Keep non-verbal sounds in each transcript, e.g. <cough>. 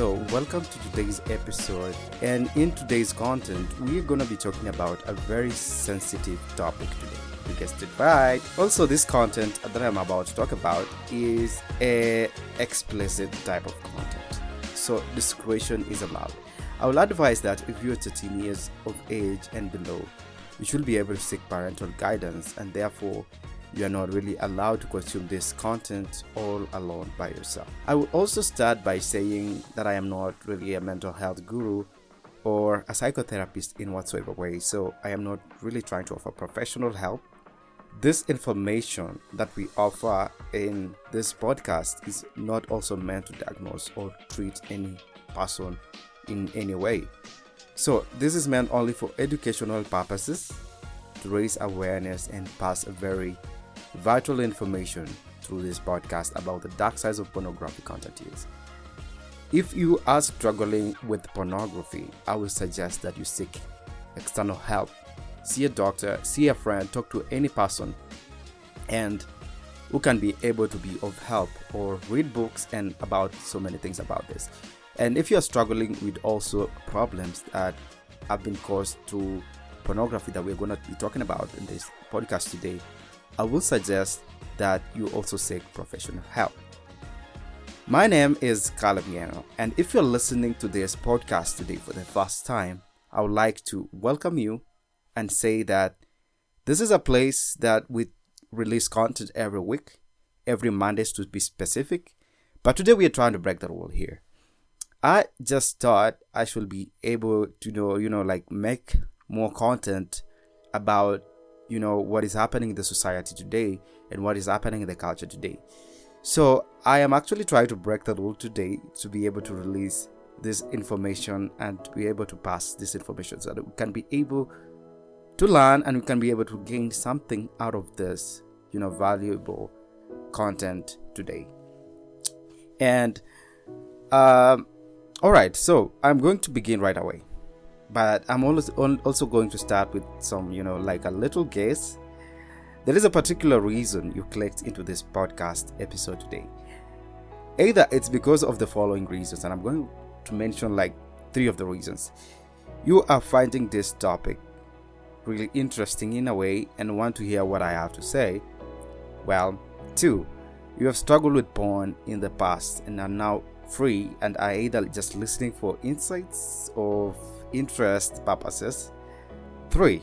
So welcome to today's episode. And in today's content, we're gonna be talking about a very sensitive topic today. You guessed it right. Also, this content that I'm about to talk about is a explicit type of content. So discretion is allowed. I will advise that if you're 13 years of age and below, you should be able to seek parental guidance and therefore you are not really allowed to consume this content all alone by yourself. I will also start by saying that I am not really a mental health guru or a psychotherapist in whatsoever way, so I am not really trying to offer professional help. This information that we offer in this podcast is not also meant to diagnose or treat any person in any way. So, this is meant only for educational purposes to raise awareness and pass a very vital information through this podcast about the dark sides of pornography content use. If you are struggling with pornography, I would suggest that you seek external help. See a doctor, see a friend, talk to any person and who can be able to be of help or read books and about so many things about this. And if you're struggling with also problems that have been caused through pornography that we're going to be talking about in this podcast today, I will suggest that you also seek professional help. My name is Caleb Yano, and if you're listening to this podcast today for the first time, I would like to welcome you and say that this is a place that we release content every week, every Monday to be specific, but today we are trying to break the rule here. I just thought I should be able to know, you know, like make more content about you know what is happening in the society today and what is happening in the culture today. So i am actually trying to break the rule today to be able to release this information and to be able to pass this information so that we can be able to learn and we can be able to gain something out of this you know valuable content today. And um all right so i'm going to begin right away but I'm also going to start with some, you know, like a little guess. There is a particular reason you clicked into this podcast episode today. Either it's because of the following reasons, and I'm going to mention like three of the reasons. You are finding this topic really interesting in a way and want to hear what I have to say. Well, two, you have struggled with porn in the past and are now free and are either just listening for insights of interest purposes. 3.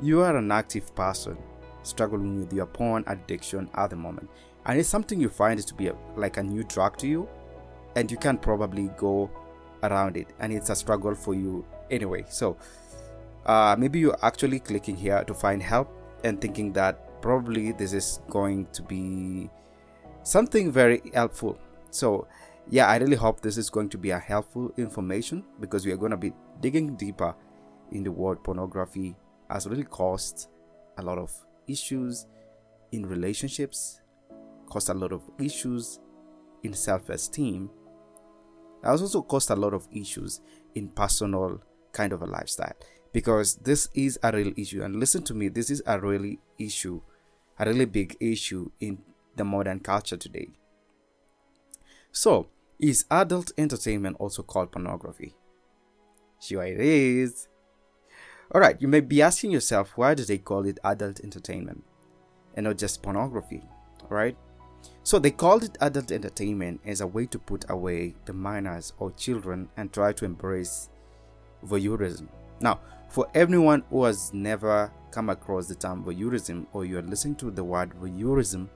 You are an active person struggling with your porn addiction at the moment, and it's something you find to be a, like a new drug to you, and you can probably go around it, and it's a struggle for you anyway. So, uh, maybe you're actually clicking here to find help and thinking that probably this is going to be something very helpful. So, yeah, I really hope this is going to be a helpful information because we are going to be digging deeper in the word pornography has really caused a lot of issues in relationships, caused a lot of issues in self-esteem. It has also caused a lot of issues in personal kind of a lifestyle because this is a real issue and listen to me this is a really issue a really big issue in the modern culture today so is adult entertainment also called pornography? Sure, it is. Alright, you may be asking yourself why do they call it adult entertainment and not just pornography? Alright? So they called it adult entertainment as a way to put away the minors or children and try to embrace voyeurism. Now, for everyone who has never come across the term voyeurism or you are listening to the word voyeurism,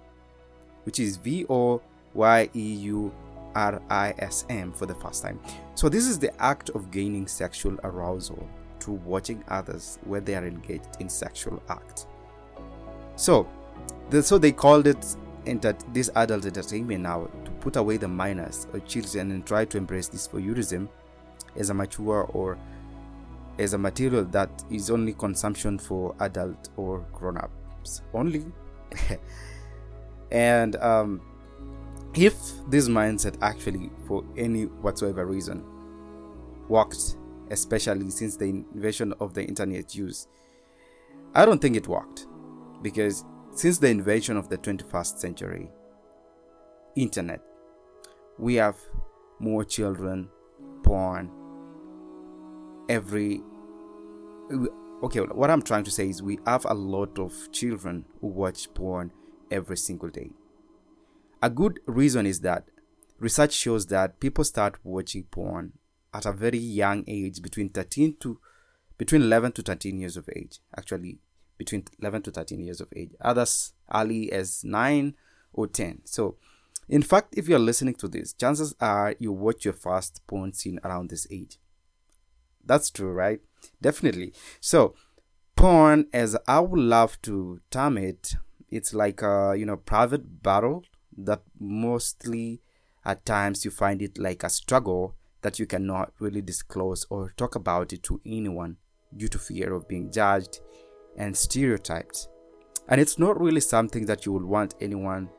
which is V O Y E U RISM for the first time. So, this is the act of gaining sexual arousal through watching others where they are engaged in sexual act. So, the, so they called it enter, this adult entertainment now to put away the minors or children and try to embrace this voyeurism as a mature or as a material that is only consumption for adult or grown-ups only. <laughs> and um, if this mindset actually, for any whatsoever reason, worked, especially since the invention of the internet use, I don't think it worked. Because since the invention of the 21st century internet, we have more children born every okay what i'm trying to say is we have a lot of children who watch porn every single day a good reason is that research shows that people start watching porn at a very young age between 13 to between 11 to 13 years of age actually between 11 to 13 years of age others early as 9 or 10 so in fact if you're listening to this chances are you watch your first porn scene around this age. That's true right? Definitely. So porn as i would love to term it it's like a you know private battle that mostly at times you find it like a struggle that you cannot really disclose or talk about it to anyone due to fear of being judged and stereotyped. And it's not really something that you would want anyone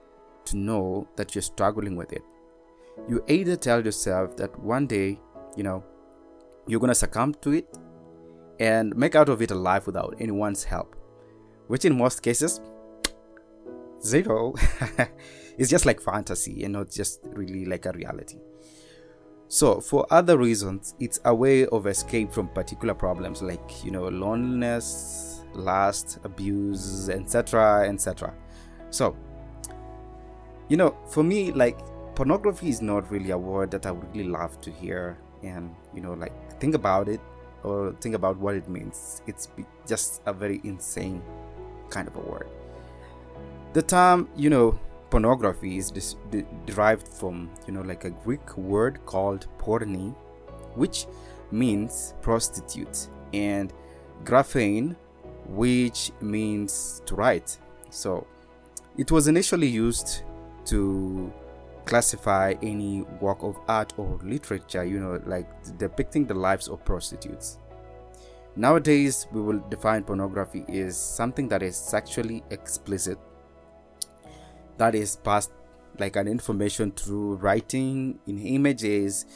to know that you're struggling with it. You either tell yourself that one day, you know, you're to succumb to it and make out of it alive without anyone's help, which in most cases, <laughs> zero. <laughs> it's just like fantasy and not just really like a reality. So, for other reasons, it's a way of escape from particular problems like, you know, loneliness, lust, abuse, etc., etc. So, you know, for me, like, pornography is not really a word that I would really love to hear and, you know, like, think about it or think about what it means. It's just a very insane kind of a word. The term, you know, pornography is de- derived from you know like a greek word called porni which means prostitute and graphein which means to write. So it was initially used to classify any work of art or literature you know like depicting the lives of prostitutes. Nowadays we will define pornography as something that is sexually explicit that is passed like an information through writing in images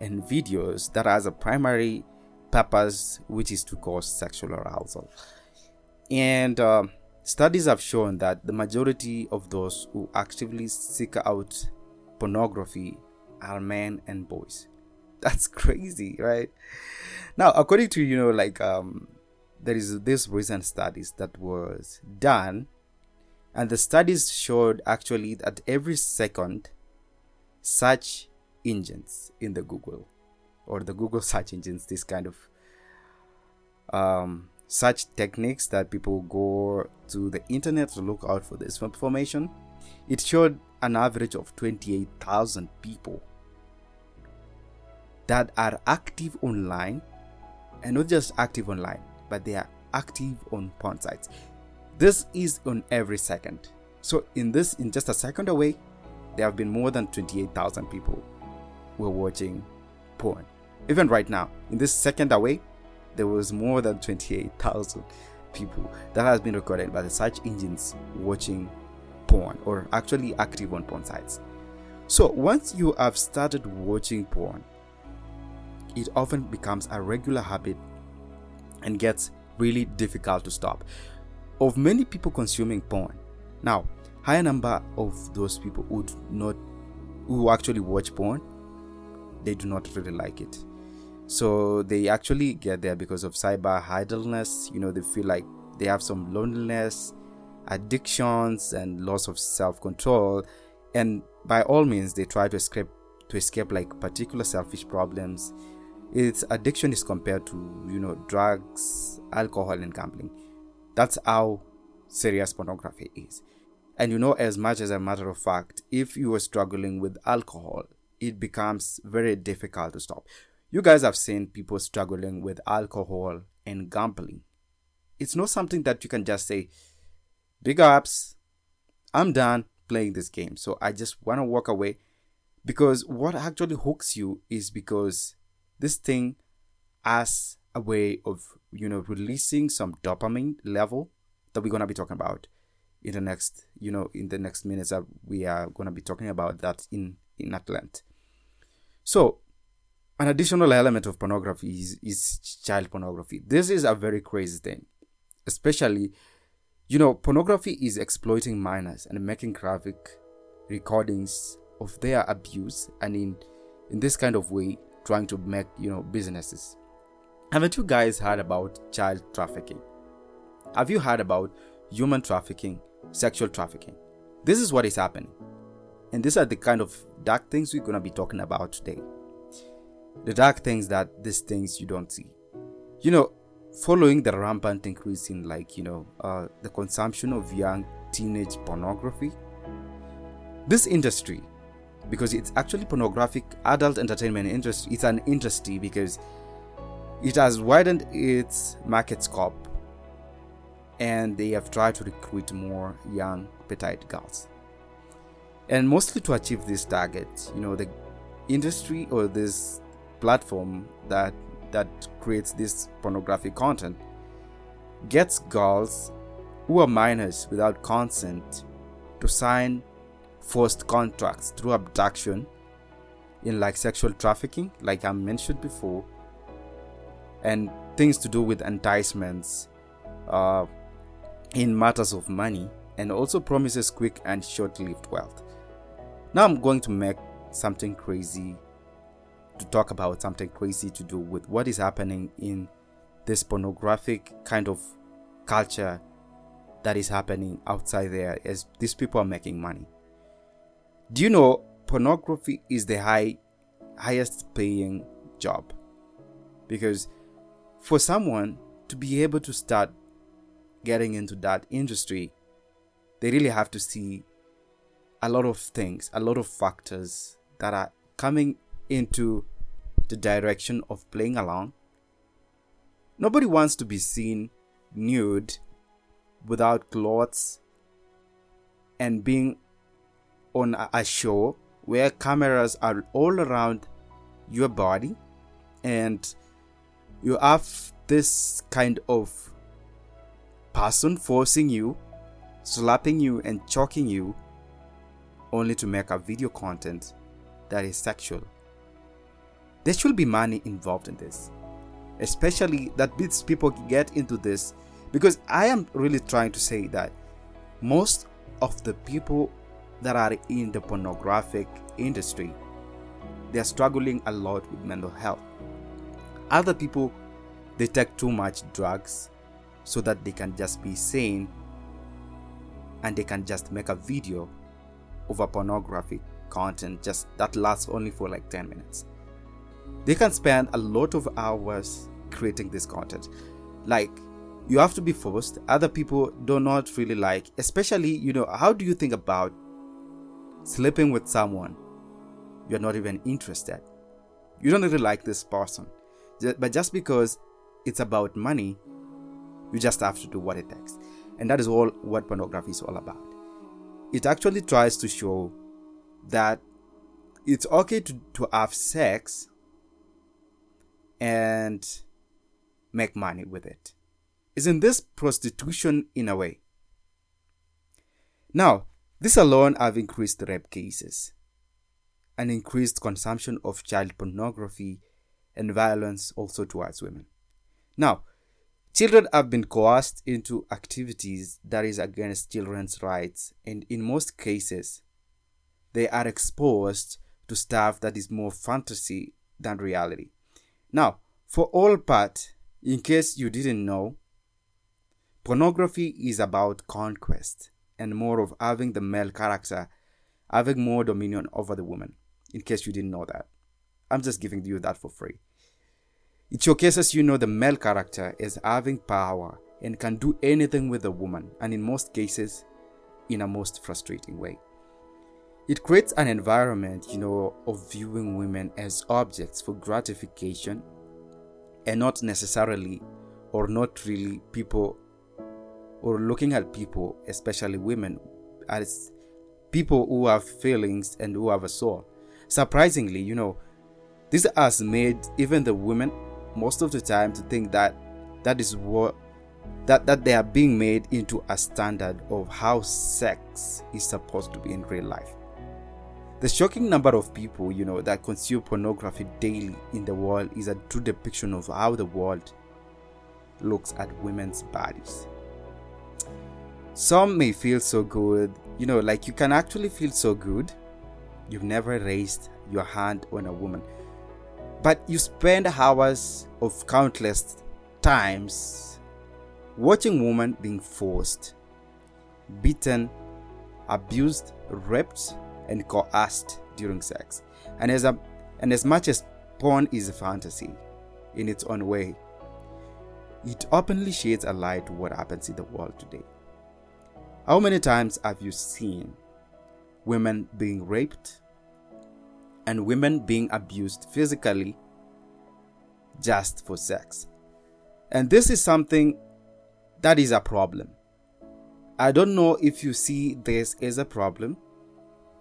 and videos that has a primary purpose which is to cause sexual arousal. And uh, studies have shown that the majority of those who actively seek out pornography are men and boys. <laughs> That's crazy right? Now according to you know like um there is this recent studies that was done and the studies showed actually that every second search engines in the google or the google <laughs> search engines this kind of um, search techniques that people go to the internet to look out for this information it showed an average of 28000 people that are active online and not just active online but they are active on porn sites this is on every second. So in this, in just a second away, there have been more than 28,000 people were watching porn. Even right now, in this second away, there was more than 28,000 people that has been recorded by the search engines watching porn or actually active on porn sites. So once you have started watching porn, it often becomes a regular habit and gets really difficult to stop of many people consuming porn. Now, higher number of those people would not who actually watch porn, they do not really like it. So they actually get there because of cyber idleness. You know, they feel like they have some loneliness, addictions, and loss of self-control. And by all means, they try to escape to escape like particular selfish problems. Its addiction is compared to you know drugs, alcohol, and gambling. That's how serious pornography is. And you know, as much as a matter of fact, if you are struggling with alcohol, it becomes very difficult to stop. You guys have seen people struggling with alcohol and gambling. It's not something that you can just say, big ups, I'm done playing this game. So I just want to walk away. Because what actually hooks you is because this thing has a way of you know releasing some dopamine level that we're gonna be talking about in the next you know in the next minutes that we are gonna be talking about that in in Atlanta. So an additional element of pornography is, is child pornography. This is a very crazy thing, especially you know pornography is exploiting minors and making graphic recordings of their abuse and in in this kind of way trying to make you know businesses haven't you guys heard about child trafficking? Have you heard about human trafficking sexual trafficking? This is what is happening. And these are the kind of dark things we're going to be talking about today. The dark things that these things you don't see. You know following the rampant increase in like you know uh, the consumption of young teenage pornography this industry because it's actually pornographic adult entertainment industry it's an industry because it has widened its market scope and they have tried to recruit more young petite girls. And mostly to achieve this target you know the industry or this platform that that creates this pornographic content gets girls who are minors without consent to sign forced contracts through abduction in like sexual trafficking like i mentioned before and things to do with enticements uh, in matters of money and also promises quick and short-lived wealth now i'm going to make something crazy to talk about something crazy to do with what is happening in this pornographic kind of culture that is happening outside there as these people are making money. Do you know pornography is the high highest paying job? Because for someone to be able to start getting into that industry, they really have to see a lot of things, a lot of factors that are coming into the direction of playing along. Nobody wants to be seen nude without clothes and being on a show where cameras are all around your body and you have this kind of person forcing you, slapping you, and choking you only to make a video content that is sexual. There should be money involved in this, especially that these people get into this because I am really trying to say that most of the people that are in the pornographic industry they are struggling a lot with mental health. Other people they take too much drugs so that they can just be sane and they can just make a video over pornographic content just that lasts only for like 10 minutes. They can spend a lot of hours creating this content. Like you have to be forced. Other people do not really like especially you know how do you think about sleeping with someone you're not even interested? You don't really like this person but just because it's about money you just have to do what it takes and that is all what pornography is all about it actually tries to show that it's okay to, to have sex and make money with it. Isn't this prostitution in a way? Now, this alone have increased rape cases and increased consumption of child pornography and violence also towards women. Now, children have been coerced into activities that is against children's rights and in most cases they are exposed to stuff that is more fantasy than reality. Now, for all part, in case you didn't know, pornography is about conquest and more of having the male character having more dominion over the woman. In case you didn't know that, I'm just giving you that for free. It showcases you know the male character is having power and can do anything with a woman, and in most cases, in a most frustrating way. It creates an environment, you know, of viewing women as objects for gratification and not necessarily or not really people or looking at people, especially women, as people who have feelings and who have a soul. Surprisingly, you know, this has made even the women most of the time to think that that is what that that they are being made into a standard of how sex is supposed to be in real life. The shocking number of people, you know, that consume pornography daily in the world is a true depiction of how the world looks at women's bodies. Some may feel so good, you know, like you can actually feel so good. You've never raised your hand on a woman, but you spend hours of countless times watching women being forced, beaten, abused, raped, and coerced during sex. And as, a, and as much as porn is a fantasy in its own way, it openly sheds a light to what happens in the world today. How many times have you seen women being raped and women being abused physically just for sex? And this is something that is a problem. I don't know if you see this as a problem,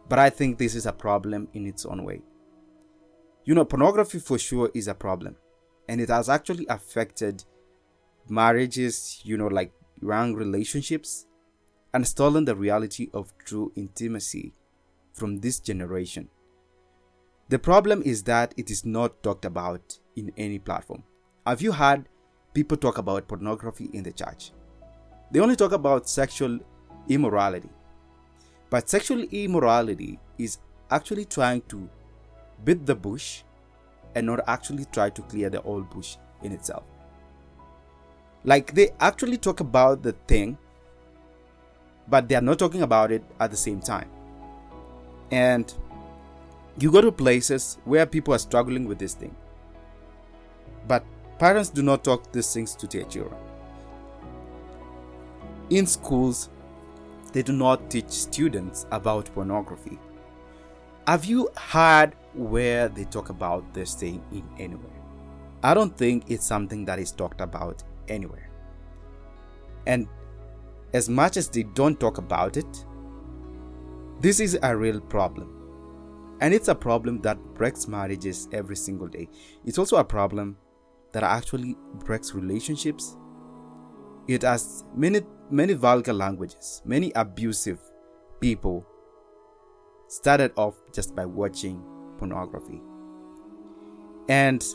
but I think this is a problem in its own way. You know, pornography for sure is a problem, and it has actually affected marriages, you know, like young relationships, and stolen the reality of true intimacy from this generation. The problem is that it is not talked about in any platform. Have you heard people talk about pornography in the church? They only talk about sexual immorality. But sexual immorality is actually trying to beat the bush and not actually try to clear the old bush in itself. Like they actually talk about the thing, but they are not talking about it at the same time. And you go to places where people are struggling with this thing, but parents do not talk these things to their children. In schools, they do not teach students about pornography. Have you heard where they talk about this thing in anywhere? I don't think it's something that is talked about anywhere. And as much as they don't talk about it, this is a real problem. And it's a problem that breaks marriages every single day. It's also a problem that actually breaks relationships. It has many many vulgar languages, many abusive people started off just by watching pornography. And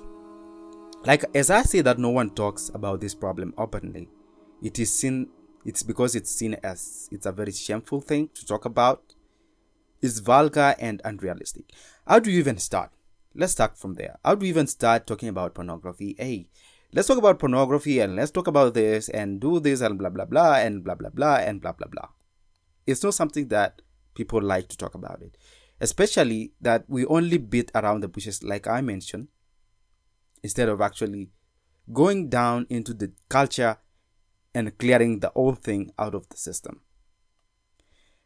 like as I say that no one talks about this problem openly, it is seen it's because it's seen as it's a very shameful thing to talk about. It's vulgar and unrealistic. How do you even start? Let's start from there. How do you even start talking about pornography? Hey, let's talk about pornography and let's talk about this and do this and blah blah blah and blah blah blah and blah blah blah. It's not something that people like to talk about it. Especially that we only beat around the bushes like I mentioned instead of actually going down into the culture and clearing the old thing out of the system.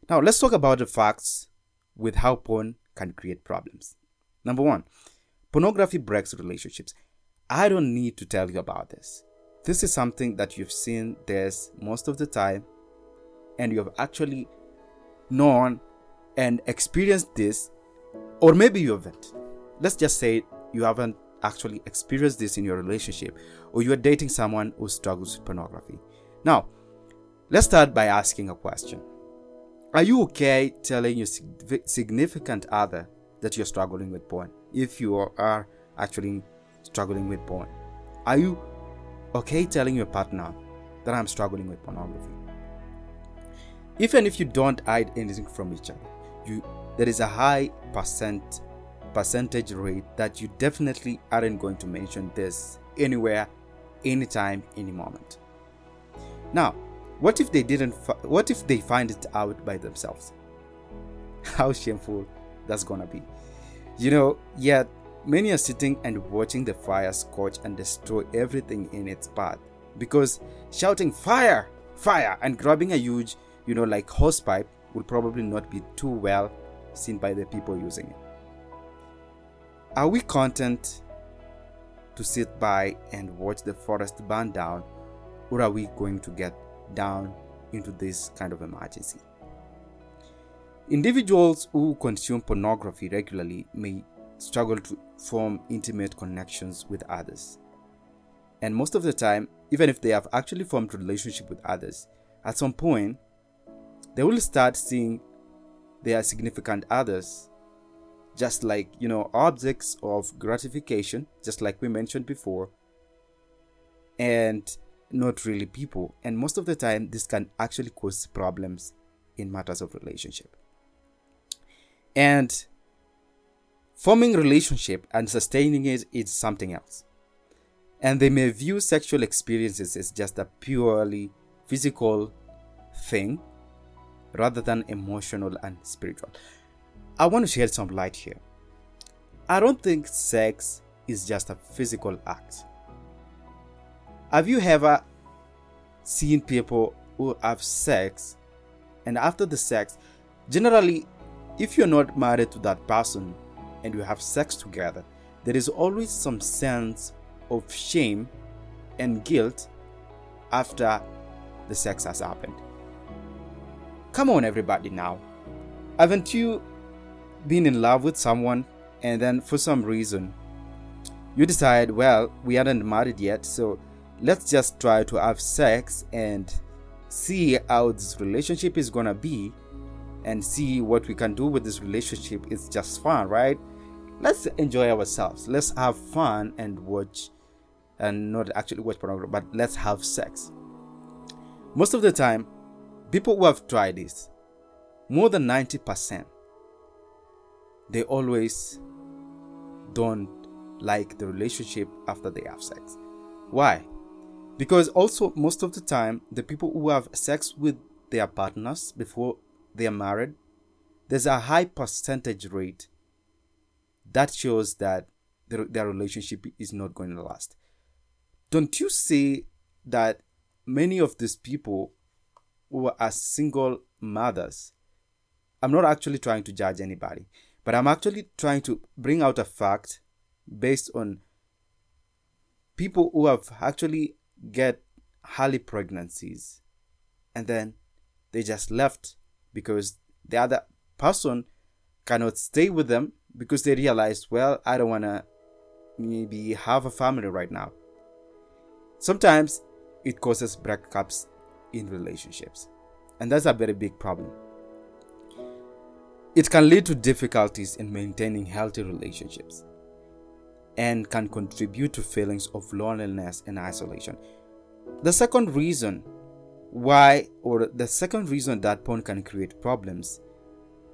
Now, let's talk about the facts with how porn can create problems. Number one, pornography breaks relationships. I don't need to tell you about this. This is something that you've seen this most of the time, and you have actually known and experienced this, or maybe you haven't. Let's just say you haven't actually experienced this in your relationship, or you are dating someone who struggles with pornography. Now, let's start by asking a question Are you okay telling your significant other that you're struggling with porn if you are actually struggling with porn? Are you okay telling your partner that I'm struggling with pornography? Even if you don't hide anything from each other, you there is a high percent percentage rate that you definitely aren't going to mention this anywhere, anytime, any moment. Now, what if they didn't? Fi- what if they find it out by themselves? <laughs> How shameful that's gonna be. You know, yet Many are sitting and watching the fire scorch and destroy everything in its path because shouting fire, fire, and grabbing a huge, you know, like hosepipe will probably not be too well seen by the people using it. Are we content to sit by and watch the forest burn down, or are we going to get down into this kind of emergency? Individuals who consume pornography regularly may struggle to form intimate connections with others. And most of the time, even if they have actually formed a relationship with others, at some point they will start seeing their significant others just like, you know, objects of gratification, just like we mentioned before, and not really people. And most of the time, this can actually cause problems in matters of relationship. And Forming relationship and sustaining it is something else. And they may view sexual experiences as just a purely physical thing rather than emotional and spiritual. I want to shed some light here. I don't think sex is just a physical act. Have you ever seen people who have sex and after the sex, generally, if you're not married to that person and you have sex together, there is always some sense of shame and guilt after the sex has happened. Come on, everybody, now. Haven't you been in love with someone and then for some reason you decide, well, we aren't married yet, so let's just try to have sex and see how this relationship is gonna be and see what we can do with this relationship. It's just fun right? Let's enjoy ourselves. Let's have fun and watch and not actually watch pornography but let's have sex. Most of the time people who have tried this more than 90% they always don't like the relationship after they have sex. Why because also most of the time the people who have sex with their partners before they are married there's a high percentage rate that shows that their, their relationship is not going to last. Don't you see that many of these people who are single mothers i'm not actually trying to judge anybody but i'm actually trying to bring out a fact based on people who have actually get early pregnancies. And then they just left because the other person cannot stay with them because they realized well i don't want to maybe have a family right now. Sometimes it causes breakups in relationships. And that's a very big problem. It can lead to difficulties in maintaining healthy relationships and can contribute to feelings of loneliness and isolation. The second reason why, or the second reason that porn can create problems,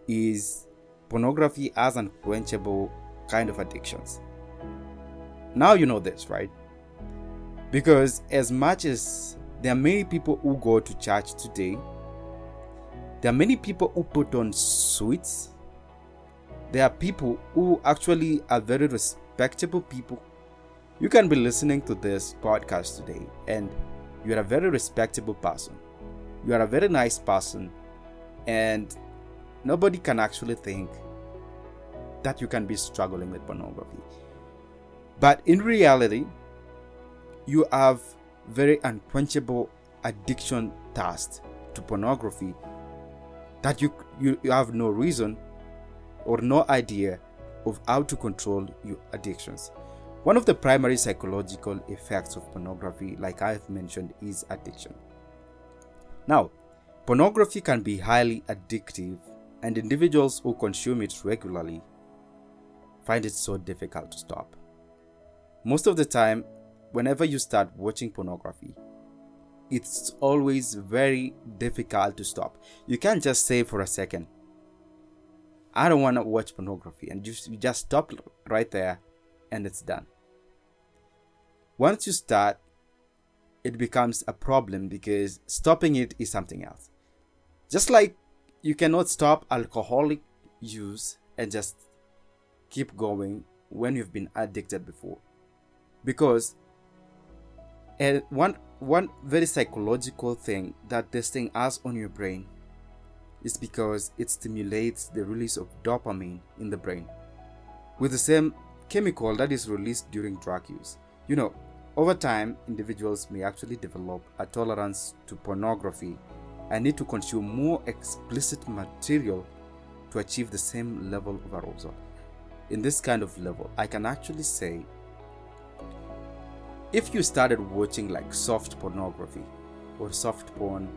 is pornography as unquenchable kind of addictions. Now you know this, right? Because as much as there are many people who go to church today, there are many people who put on suits. There are people who actually are very respectful respectable people. You can be listening to this podcast today and you're a very respectable person. You are a very nice person, and nobody can actually think that you can be struggling with pornography. But in reality, you have very unquenchable addiction thirst to pornography that you, you, you have no reason or no idea of how to control your addictions. One of the primary psychological effects of pornography, like I've mentioned, is addiction. Now, pornography can be highly addictive, and individuals who consume it regularly find it so difficult to stop. Most of the time, whenever you start watching pornography, it's always very difficult to stop. You can't just say for a second, I don't want to watch pornography, and just you just stop right there, and it's done. Once you start, it becomes a problem because stopping it is something else. Just like you cannot stop alcoholic use and just keep going when you've been addicted before, because and one one very psychological thing that this thing has on your brain is because it stimulates the release of dopamine in the brain with the same chemical that is released during drug use. You know, over time, individuals may actually develop a tolerance to pornography and need to consume more explicit material to achieve the same level of arousal. In this kind of level, I can actually say if you started watching like soft pornography or soft porn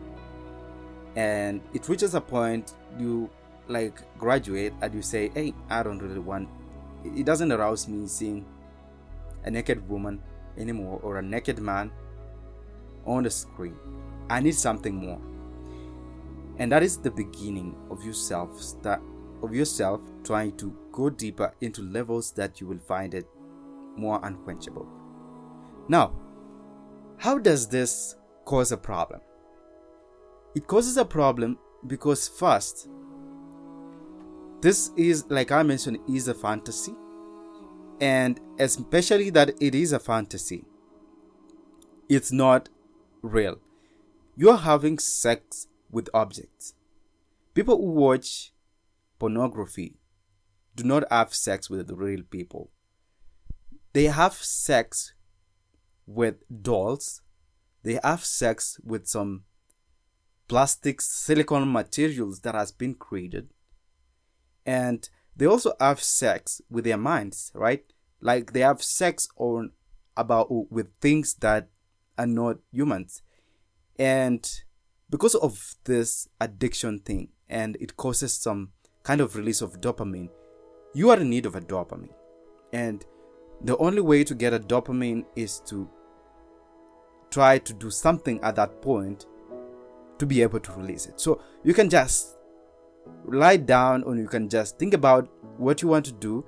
and it reaches a point you like graduate and you say hey i don't really want it doesn't arouse me seeing a naked woman anymore or a naked man on the screen i need something more and that is the beginning of yourself start of yourself trying to go deeper into levels that you will find it more unquenchable. Now, how does this cause a problem? It causes a problem because, first, this is, like I mentioned, is a fantasy. And especially that it is a fantasy, it's not real. You're having sex with objects. People who watch pornography do not have sex with real people. They have sex with dolls. They have sex with some plastic silicone materials that has been created. And they also have sex with their minds, right? Like they have sex on about with things that are not humans. And because of this addiction thing and it causes some kind of release of dopamine, you are in need of a dopamine. And the only way to get a dopamine is to try to do something at that point to be able to release it. So you can just lie down or you can just think about what you want to do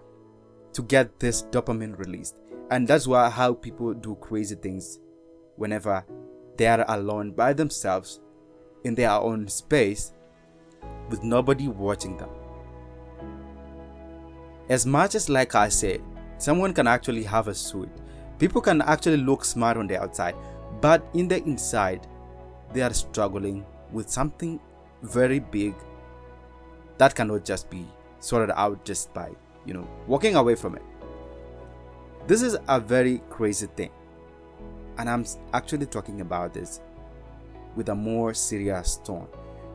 to get this dopamine released. And that's why how people do crazy things whenever they are alone by themselves in their own space with nobody watching them. As much as, like I said, someone can actually have a suit, people can actually look smart on the outside, but in the inside, they are struggling with something very big that cannot just be sorted out just by, you know, walking away from it. This is a very crazy thing. And I'm actually talking about this with a more serious tone.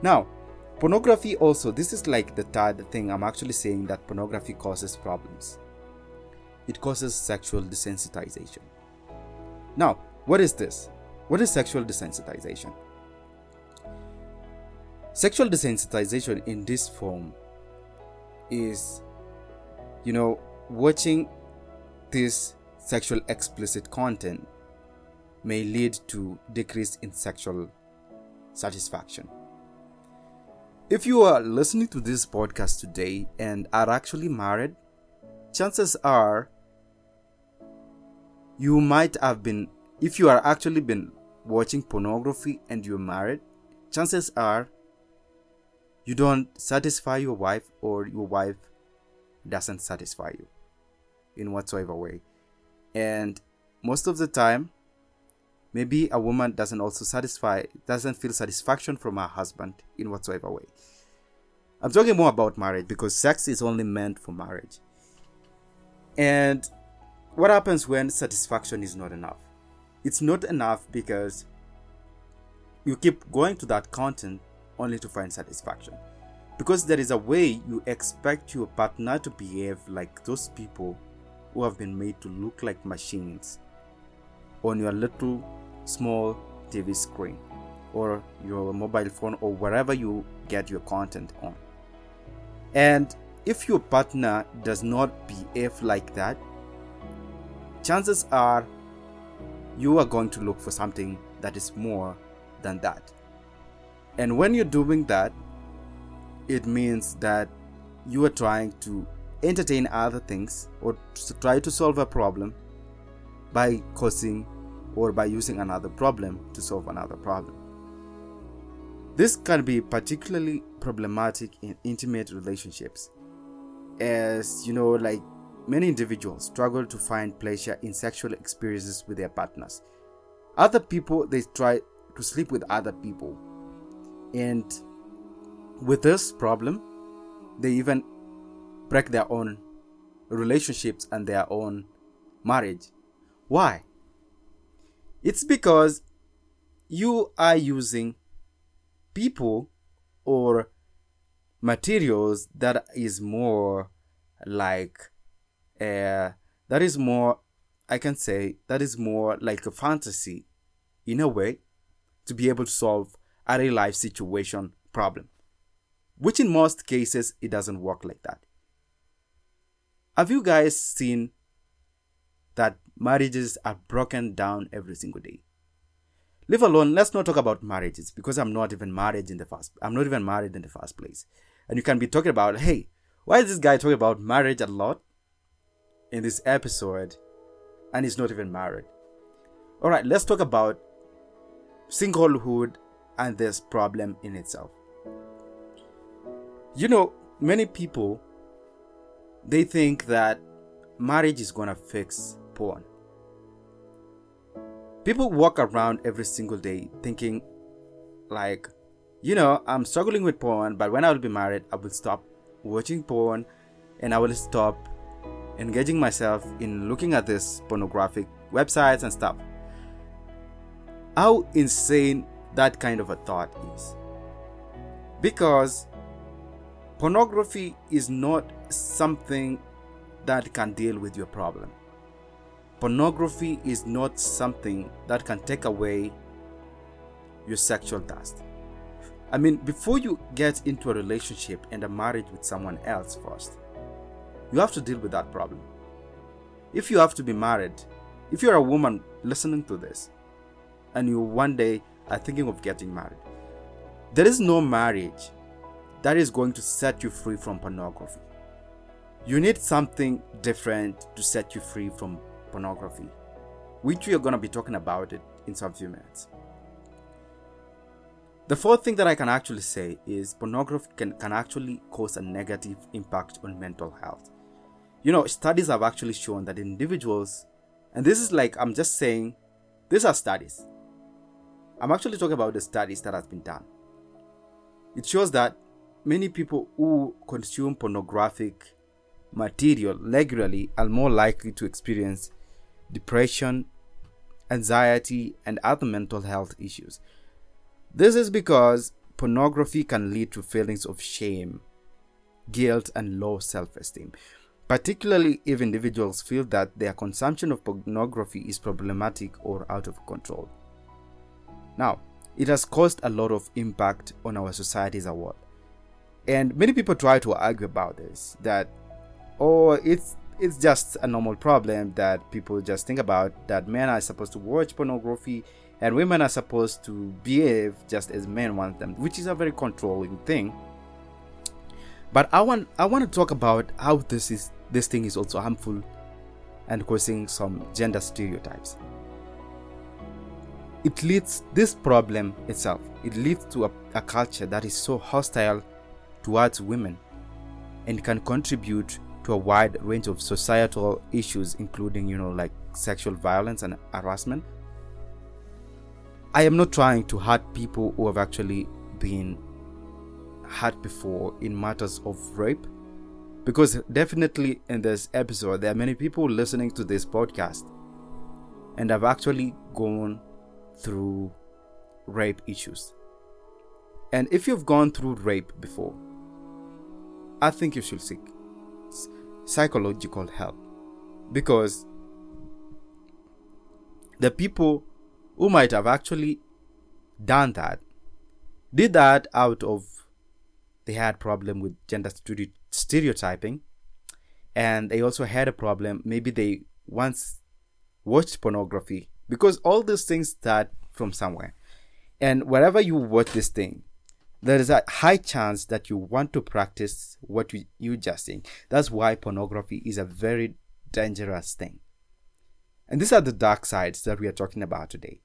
Now, pornography also, this is like the third thing I'm actually saying that pornography causes problems. It causes sexual desensitization. Now, what is this? What is sexual desensitization? Sexual desensitization in this form is, you know, watching this sexual explicit content may lead to decrease in sexual satisfaction. If you are listening to this podcast today and are actually married, chances are you might have been if you are actually been watching pornography and you're married, chances are you don't satisfy your wife or your wife doesn't satisfy you in whatsoever way. And most of the time, maybe a woman doesn't also satisfy doesn't feel satisfaction from her husband in whatsoever way. I'm talking more about marriage because sex is only meant for marriage. And what happens when satisfaction is not enough? It's not enough because you keep going to that content only to find satisfaction because there is a way you expect your partner to behave like those people who have been made to look like machines on your little small TV screen or your mobile phone or wherever you get your content on. And if your partner does not behave like that, chances are you are going to look for something that is more than that. And when you're doing that, it means that you are trying to entertain other things or try to solve a problem by causing or by using another problem to solve another problem. This can be particularly problematic in intimate relationships, as you know, like many individuals struggle to find pleasure in sexual experiences with their partners. Other people they try to sleep with other people, and with this problem, they even break their own relationships and their own marriage. Why? It's because you are using people or materials that is more like uh, that is more i can say that is more like a fantasy in a way to be able to solve a real life situation problem which in most cases it doesn't work like that have you guys seen that marriages are broken down every single day. Leave alone, let's not talk about marriages because I'm not even married in the first I'm not even married in the first place. And you can be talking about, hey, Why is this guy talking about marriage a lot in this episode and he's not even married? All right, let's talk about singlehood and this problem in itself. You know, many people they think that marriage is to fix porn. People walk around every single day thinking like you know, I'm struggling with porn, but when I will be married, I will stop watching porn and I will stop engaging myself in looking at this pornographic websites and stuff. How insane that kind of a thought is. Because pornography is not something that can deal with your problem. Pornography is not something that can take away your sexual dust. I mean, before you get into a relationship and a marriage with someone else first, you have to deal with that problem. If you have to be married, if you're a woman listening to this, and you one day are thinking of getting married, there is no marriage that is going to set you free from pornography. You need something different to set you free from pornography, which we are going to be talking about it in some few minutes. The fourth thing that I can actually say is pornography can, can actually cause a negative impact on mental health. You know, studies have actually shown that individuals, and this is like I'm just saying, these are studies. I'm actually talking about the studies that has been done. It shows that many people who consume pornographic material regularly are more likely to experience depression, anxiety, and other mental health issues. This is because pornography can lead to feelings of shame, guilt, and low self esteem, particularly if individuals feel that their consumption of pornography is problematic or out of control. Now, it has caused a lot of impact on our society as a whole. And many people try to argue about this that, oh, it's it's just a normal problem that people just think about that men are supposed to watch pornography and women are supposed to behave just as men want them which is a very controlling thing but i want i want to talk about how this is this thing is also harmful and causing some gender stereotypes it leads this problem itself it leads to a, a culture that is so hostile towards women and can contribute to a wide range of societal issues including you know like sexual violence and harassment I am not trying to hurt people who have actually been hurt before in matters of rape. Because definitely in this episode, there are many people listening to this podcast and have actually gone through rape issues. And if you've gone through rape before, I think you should seek psychological help because the people who might have actually done that did that out of they had problem with gender stereotyping and they also had a problem maybe they once watched pornography because all these things start from somewhere. And wherever you watch this thing there is a high chance that you want to practice what you, you just saying. That's why pornography is a very dangerous thing. And these are the dark sides that we are talking about today.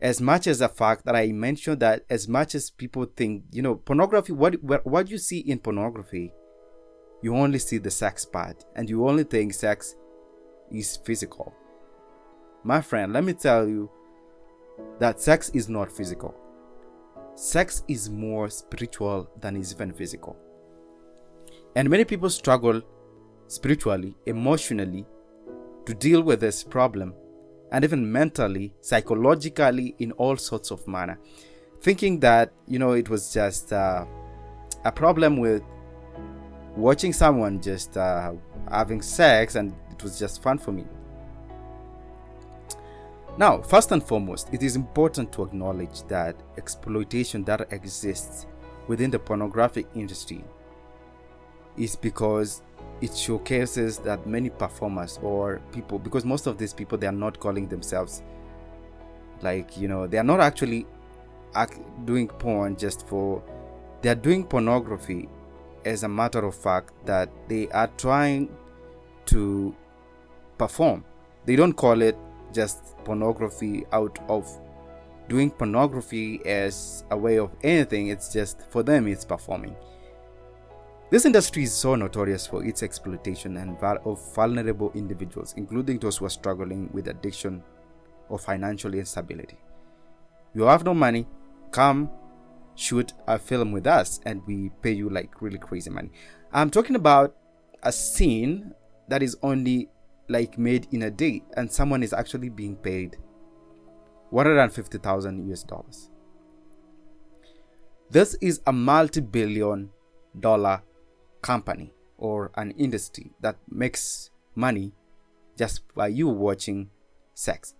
As much as the fact that I mentioned that as much as people think, you know, pornography, what, what you see in pornography, you only see the sex part. And you only think sex is physical. My friend, let me tell you that sex is not physical. Sex is more spiritual than is even physical. And many people struggle spiritually, emotionally to deal with this problem and even mentally, psychologically, in all sorts of manner, thinking that you know it was just uh, a problem with watching someone just uh, having sex and it was just fun for me. Now, first and foremost, it is important to acknowledge that exploitation that exists within the pornographic industry is because it showcases that many performers or people because most of these people they are not calling themselves like you know they are not actually act, doing porn just for they are doing pornography as a matter of fact that they are trying to perform. They don't call it just pornography out of doing pornography as a way of anything, it's just for them, it's performing. This industry is so notorious for its exploitation and of vulnerable individuals, including those who are struggling with addiction or financial instability. You have no money, come shoot a film with us and we pay you like really crazy money. I'm talking about a scene that is only like made in a day and someone is actually being paid 150,000 US dollars. This is a multi billion dollar company or an industry that makes money just by you watching sex.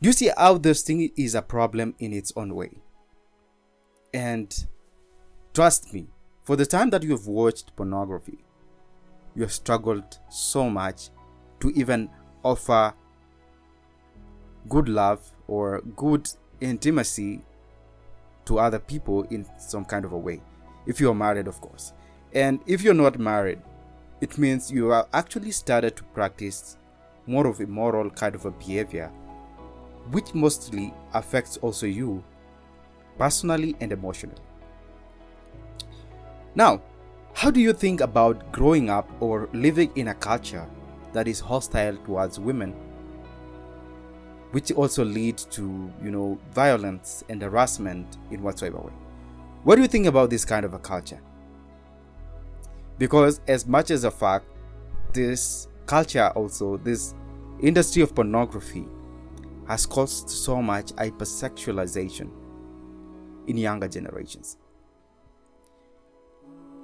You see how this thing is a problem in its own way. And trust me, for the time that you have watched pornography, you have struggled so much to even offer good love or good intimacy to other people in some kind of a way. If you're married, of course. And if you're not married, it means you have actually started to practice more of a moral kind of a behavior, which mostly affects also you personally and emotionally. Now, how do you think about growing up or living in a culture that is hostile towards women which also lead to you know violence and harassment in whatsoever way? What do you think about this kind of a culture? Because as much as a fact this culture also this industry of pornography has caused so much hypersexualization in younger generations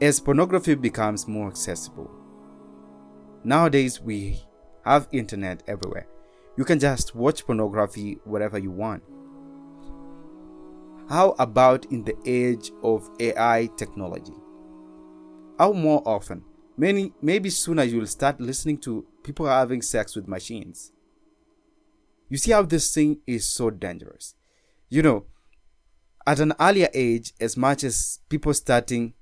as pornography becomes more accessible nowadays we have internet everywhere you can just watch pornography wherever you want. How about in the age of AI technology? How more often? Many, maybe sooner you'll start listening to people having sex with machines. You see how this thing is so dangerous. You know, at an earlier age, as much as people starting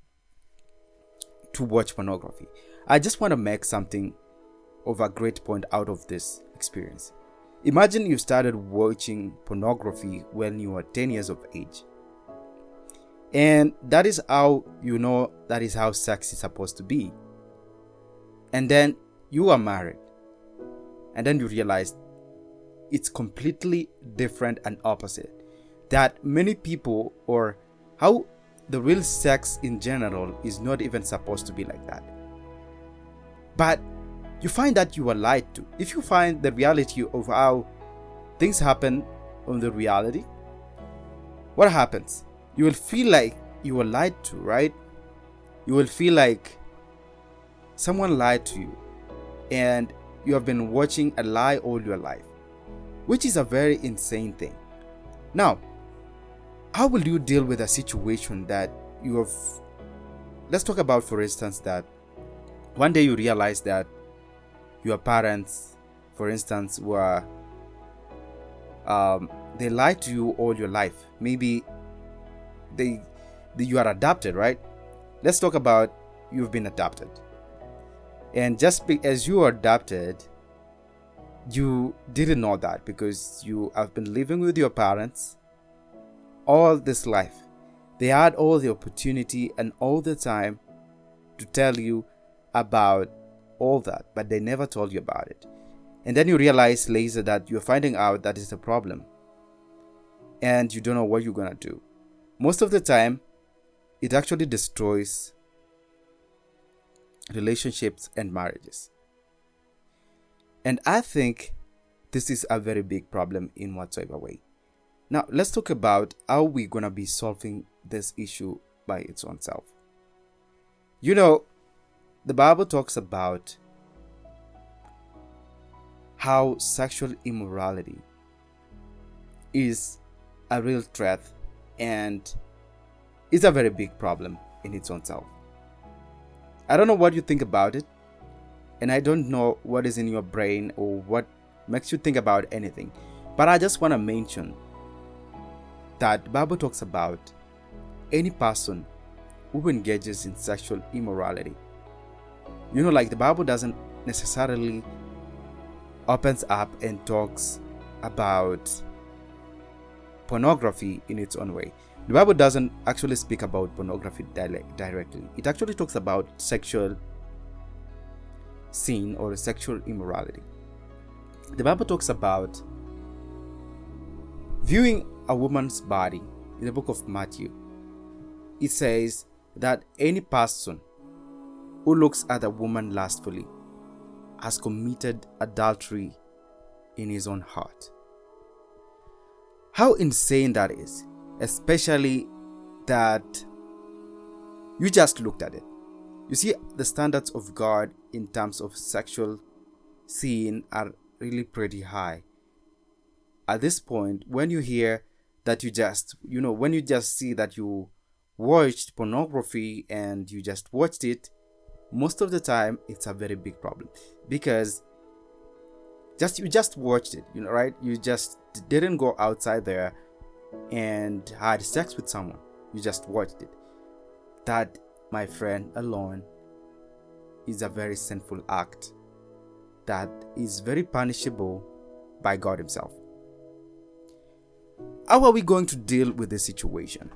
to watch pornography, I just want to make something of a great point out of this experience. Imagine you started watching pornography when you were 10 years of age. And that is how you know that is how sex is supposed to be. And then you are married. And then you realize it's completely different and opposite. That many people, or how the real sex in general, is not even supposed to be like that. But you find that you are lied to. If you find the reality of how things happen on the reality, what happens? You will feel like you were lied to, right? You will feel like someone lied to you and you have been watching a lie all your life, which is a very insane thing. Now, how will you deal with a situation that you have? Let's talk about, for instance, that one day you realize that your parents, for instance, were um, they lied to you all your life. Maybe they, they you are adopted, right? Let's talk about you've been adopted, and just be, as you are adopted, you didn't know that because you have been living with your parents all this life. They had all the opportunity and all the time to tell you about all that, but they never told you about it. And then you realize later that you're finding out that is a problem. And you don't know what you're gonna do. Most of the time, it actually destroys relationships and marriages. And I think this is a very big problem in whatsoever way. Now, let's talk about how we're gonna be solving this issue by its own self. You know, the Bible talks about how sexual immorality is a real threat and is a very big problem in its own self. I don't know what you think about it, and I don't know what is in your brain or what makes you think about anything, but I just want to mention that the Bible talks about any person who engages in sexual immorality. You know, like the Bible doesn't necessarily opens up and talks about pornography in its own way. The Bible doesn't actually speak about pornography directly. It actually talks about sexual sin or sexual immorality. The Bible talks about viewing a woman's body in the book of Matthew. It says that any person who looks at a woman lustfully has committed adultery in his own heart. How insane that is, especially that you just looked at it. You see, the standards of God in terms of sexual sin are really pretty high. At this point, when you hear that you just, you know, when you just see that you watched pornography and you just watched it, most of the time it's a very big problem because just you just watched it, you know, right? You just didn't go outside there and had sex with someone. You just watched it. That my friend, alone is a very sinful act that is very punishable by God Himself. How are we going to deal with this situation?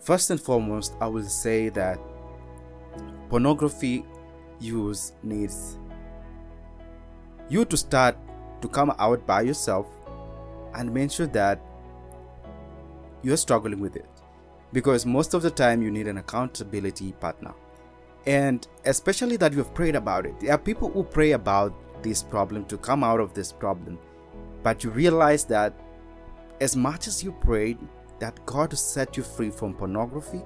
First and foremost, I will say that pornography use needs you to start to come out by yourself and make sure that you're struggling with it because most of the time you need an accountability partner. And especially that you've prayed about it. There are people who pray about this problem to come out of this problem, but you realize that as much as you prayed that God set you free from pornography,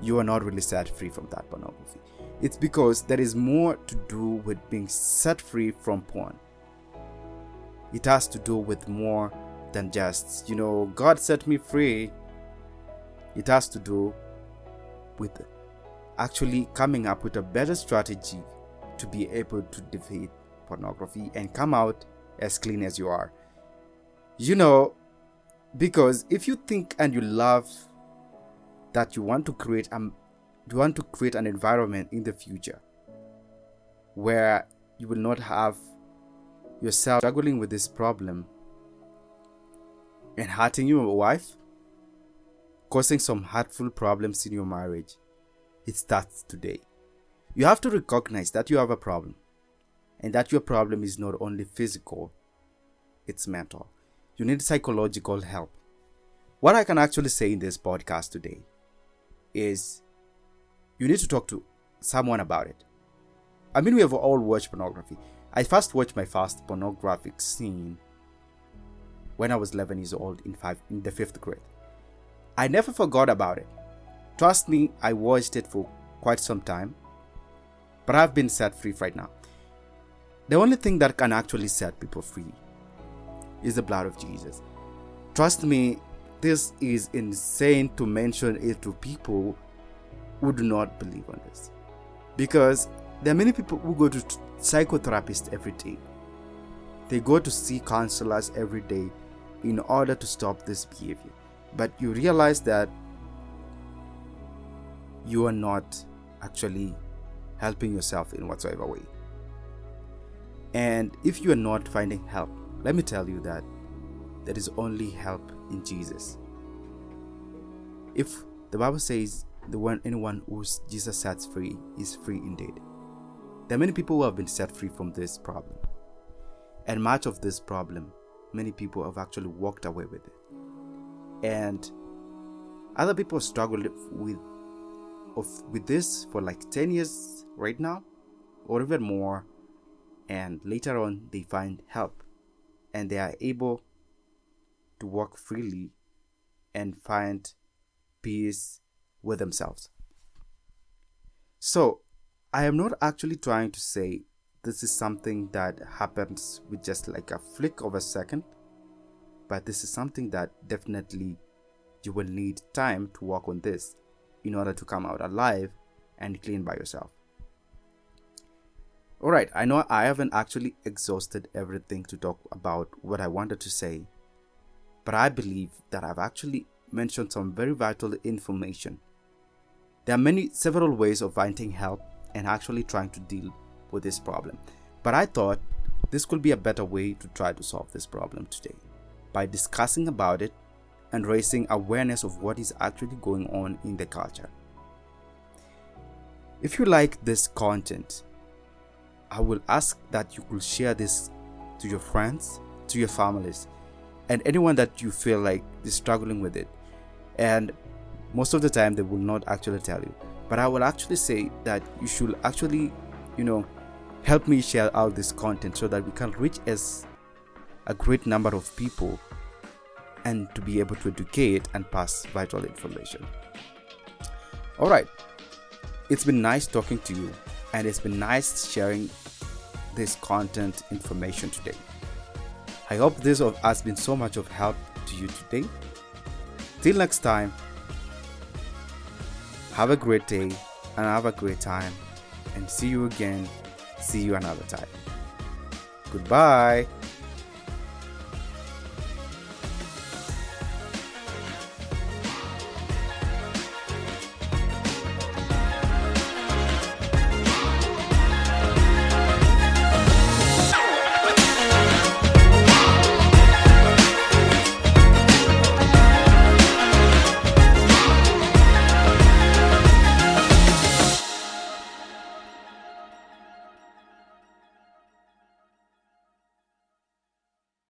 you are not really set free from that pornography. It's because there is more to do with being set free from porn. It has to do with more than just, you know, God set me free it has to do with actually coming up with a better strategy to be able to defeat pornography and come out as clean as you are. You know, because if you think and you love that you want to create a you want to create an environment in the future where you will not have yourself struggling with this problem and hurting your wife causing some hurtful problems in your marriage, it starts today. You have to recognize that you have a problem and that your problem is not only physical, it's mental. You need psychological help. What I can actually say in this podcast today is you need to talk to someone about it. I mean, we have all watched pornography. I first watched my first pornographic scene when I was 11 years old in, five, in the fifth grade. I never forgot about it. Trust me, I watched it for quite some time, but I've been set free right now. The only thing that can actually set people free is the blood of Jesus. Trust me, this is insane to mention it to people who do not believe on this. Because there are many people who go to psychotherapists every day. They go to see counselors every day in order to stop this behavior but you realize that you are not actually helping yourself in whatsoever way. And if you are not finding help, let me tell you that there is only help in Jesus. If the Bible says the one anyone who Jesus sets free is free indeed. There are many people who have been set free from this problem. And much of this problem, many people have actually walked away with it and other people struggle with of with this for like 10 years right now or even more and later on they find help and they are able to walk freely and find peace with themselves so i am not actually trying to say this is something that happens with just like a flick of a second but this is something that definitely you will need time to work on this in order to come out alive and clean by yourself. Alright, I know I haven't actually exhausted everything to talk about what I wanted to say, but I believe that I've actually mentioned some very vital information. There are many, several ways of finding help and actually trying to deal with this problem. But I thought this could be a better way to try to solve this problem today by discussing about it and raising awareness of what is actually going on in the culture. If you like this content, I will ask that you will share this to your friends, to your families, and anyone that you feel like is struggling with it. And most of the time, they will not actually tell you. But I will actually say that you should actually, you know, help me share out this content so that we can reach as a great number of people and to be able to educate and pass vital information. All right, it's been nice talking to you, and it's been nice sharing this content information today. I hope this has been so much of help to you today. Till next time, have a great day and have a great time, and see you again. See you another time. Goodbye.